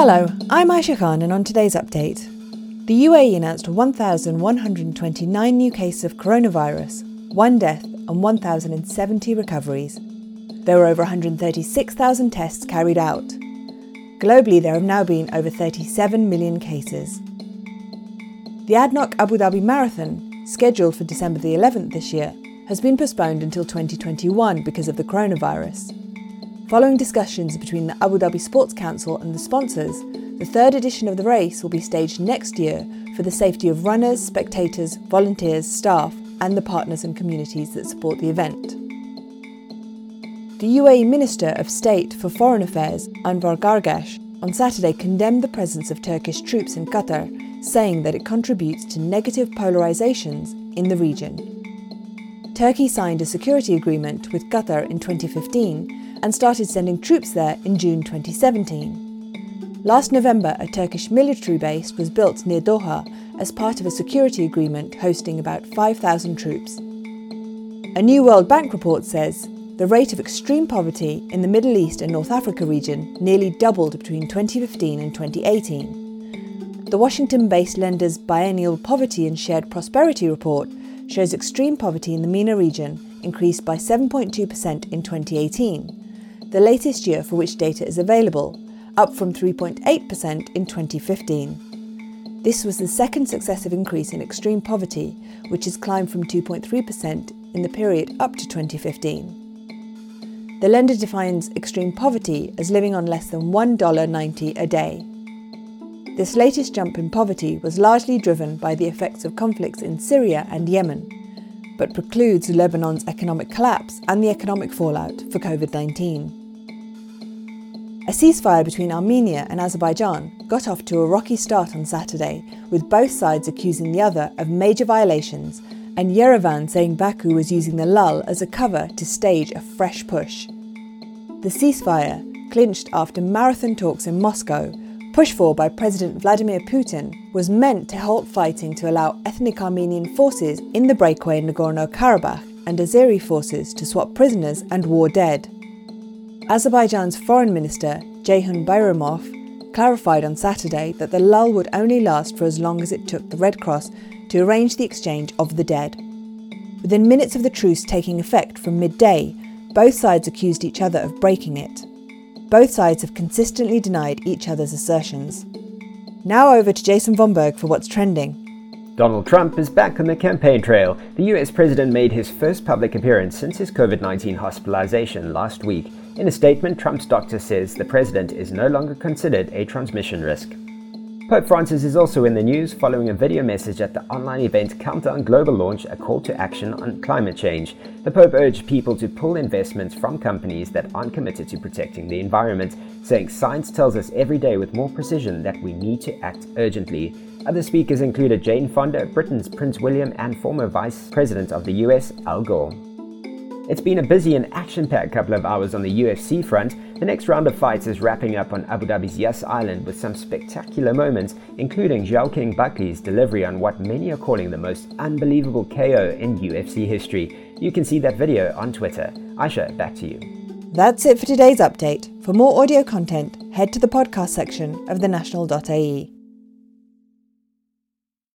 Hello, I'm Aisha Khan, and on today's update, the UAE announced 1,129 new cases of coronavirus, one death, and 1,070 recoveries. There were over 136,000 tests carried out. Globally, there have now been over 37 million cases. The ADNOC Abu Dhabi Marathon, scheduled for December the 11th this year, has been postponed until 2021 because of the coronavirus. Following discussions between the Abu Dhabi Sports Council and the sponsors, the third edition of the race will be staged next year for the safety of runners, spectators, volunteers, staff, and the partners and communities that support the event. The UAE Minister of State for Foreign Affairs, Anwar Gargash, on Saturday condemned the presence of Turkish troops in Qatar, saying that it contributes to negative polarizations in the region. Turkey signed a security agreement with Qatar in 2015 and started sending troops there in June 2017. Last November, a Turkish military base was built near Doha as part of a security agreement hosting about 5,000 troops. A new World Bank report says the rate of extreme poverty in the Middle East and North Africa region nearly doubled between 2015 and 2018. The Washington based lender's Biennial Poverty and Shared Prosperity report shows extreme poverty in the MENA region increased by 7.2% in 2018, the latest year for which data is available, up from 3.8% in 2015. This was the second successive increase in extreme poverty, which has climbed from 2.3% in the period up to 2015. The lender defines extreme poverty as living on less than $1.90 a day. This latest jump in poverty was largely driven by the effects of conflicts in Syria and Yemen, but precludes Lebanon's economic collapse and the economic fallout for COVID 19. A ceasefire between Armenia and Azerbaijan got off to a rocky start on Saturday, with both sides accusing the other of major violations and Yerevan saying Baku was using the lull as a cover to stage a fresh push. The ceasefire, clinched after marathon talks in Moscow, pushed for by President Vladimir Putin, was meant to halt fighting to allow ethnic Armenian forces in the breakaway Nagorno Karabakh and Azeri forces to swap prisoners and war dead. Azerbaijan's foreign minister, Ceyhun Bayramov, clarified on Saturday that the lull would only last for as long as it took the Red Cross to arrange the exchange of the dead. Within minutes of the truce taking effect from midday, both sides accused each other of breaking it. Both sides have consistently denied each other's assertions. Now over to Jason Von Berg for what's trending. Donald Trump is back on the campaign trail. The US president made his first public appearance since his COVID 19 hospitalization last week. In a statement, Trump's doctor says the president is no longer considered a transmission risk. Pope Francis is also in the news following a video message at the online event Countdown Global launch a call to action on climate change. The Pope urged people to pull investments from companies that aren't committed to protecting the environment, saying science tells us every day with more precision that we need to act urgently. Other speakers included Jane Fonda, Britain's Prince William, and former Vice President of the US, Al Gore. It's been a busy and action packed couple of hours on the UFC front. The next round of fights is wrapping up on Abu Dhabi's Yas Island with some spectacular moments, including Joaquin Buckley's delivery on what many are calling the most unbelievable KO in UFC history. You can see that video on Twitter. Aisha, back to you. That's it for today's update. For more audio content, head to the podcast section of thenational.ae.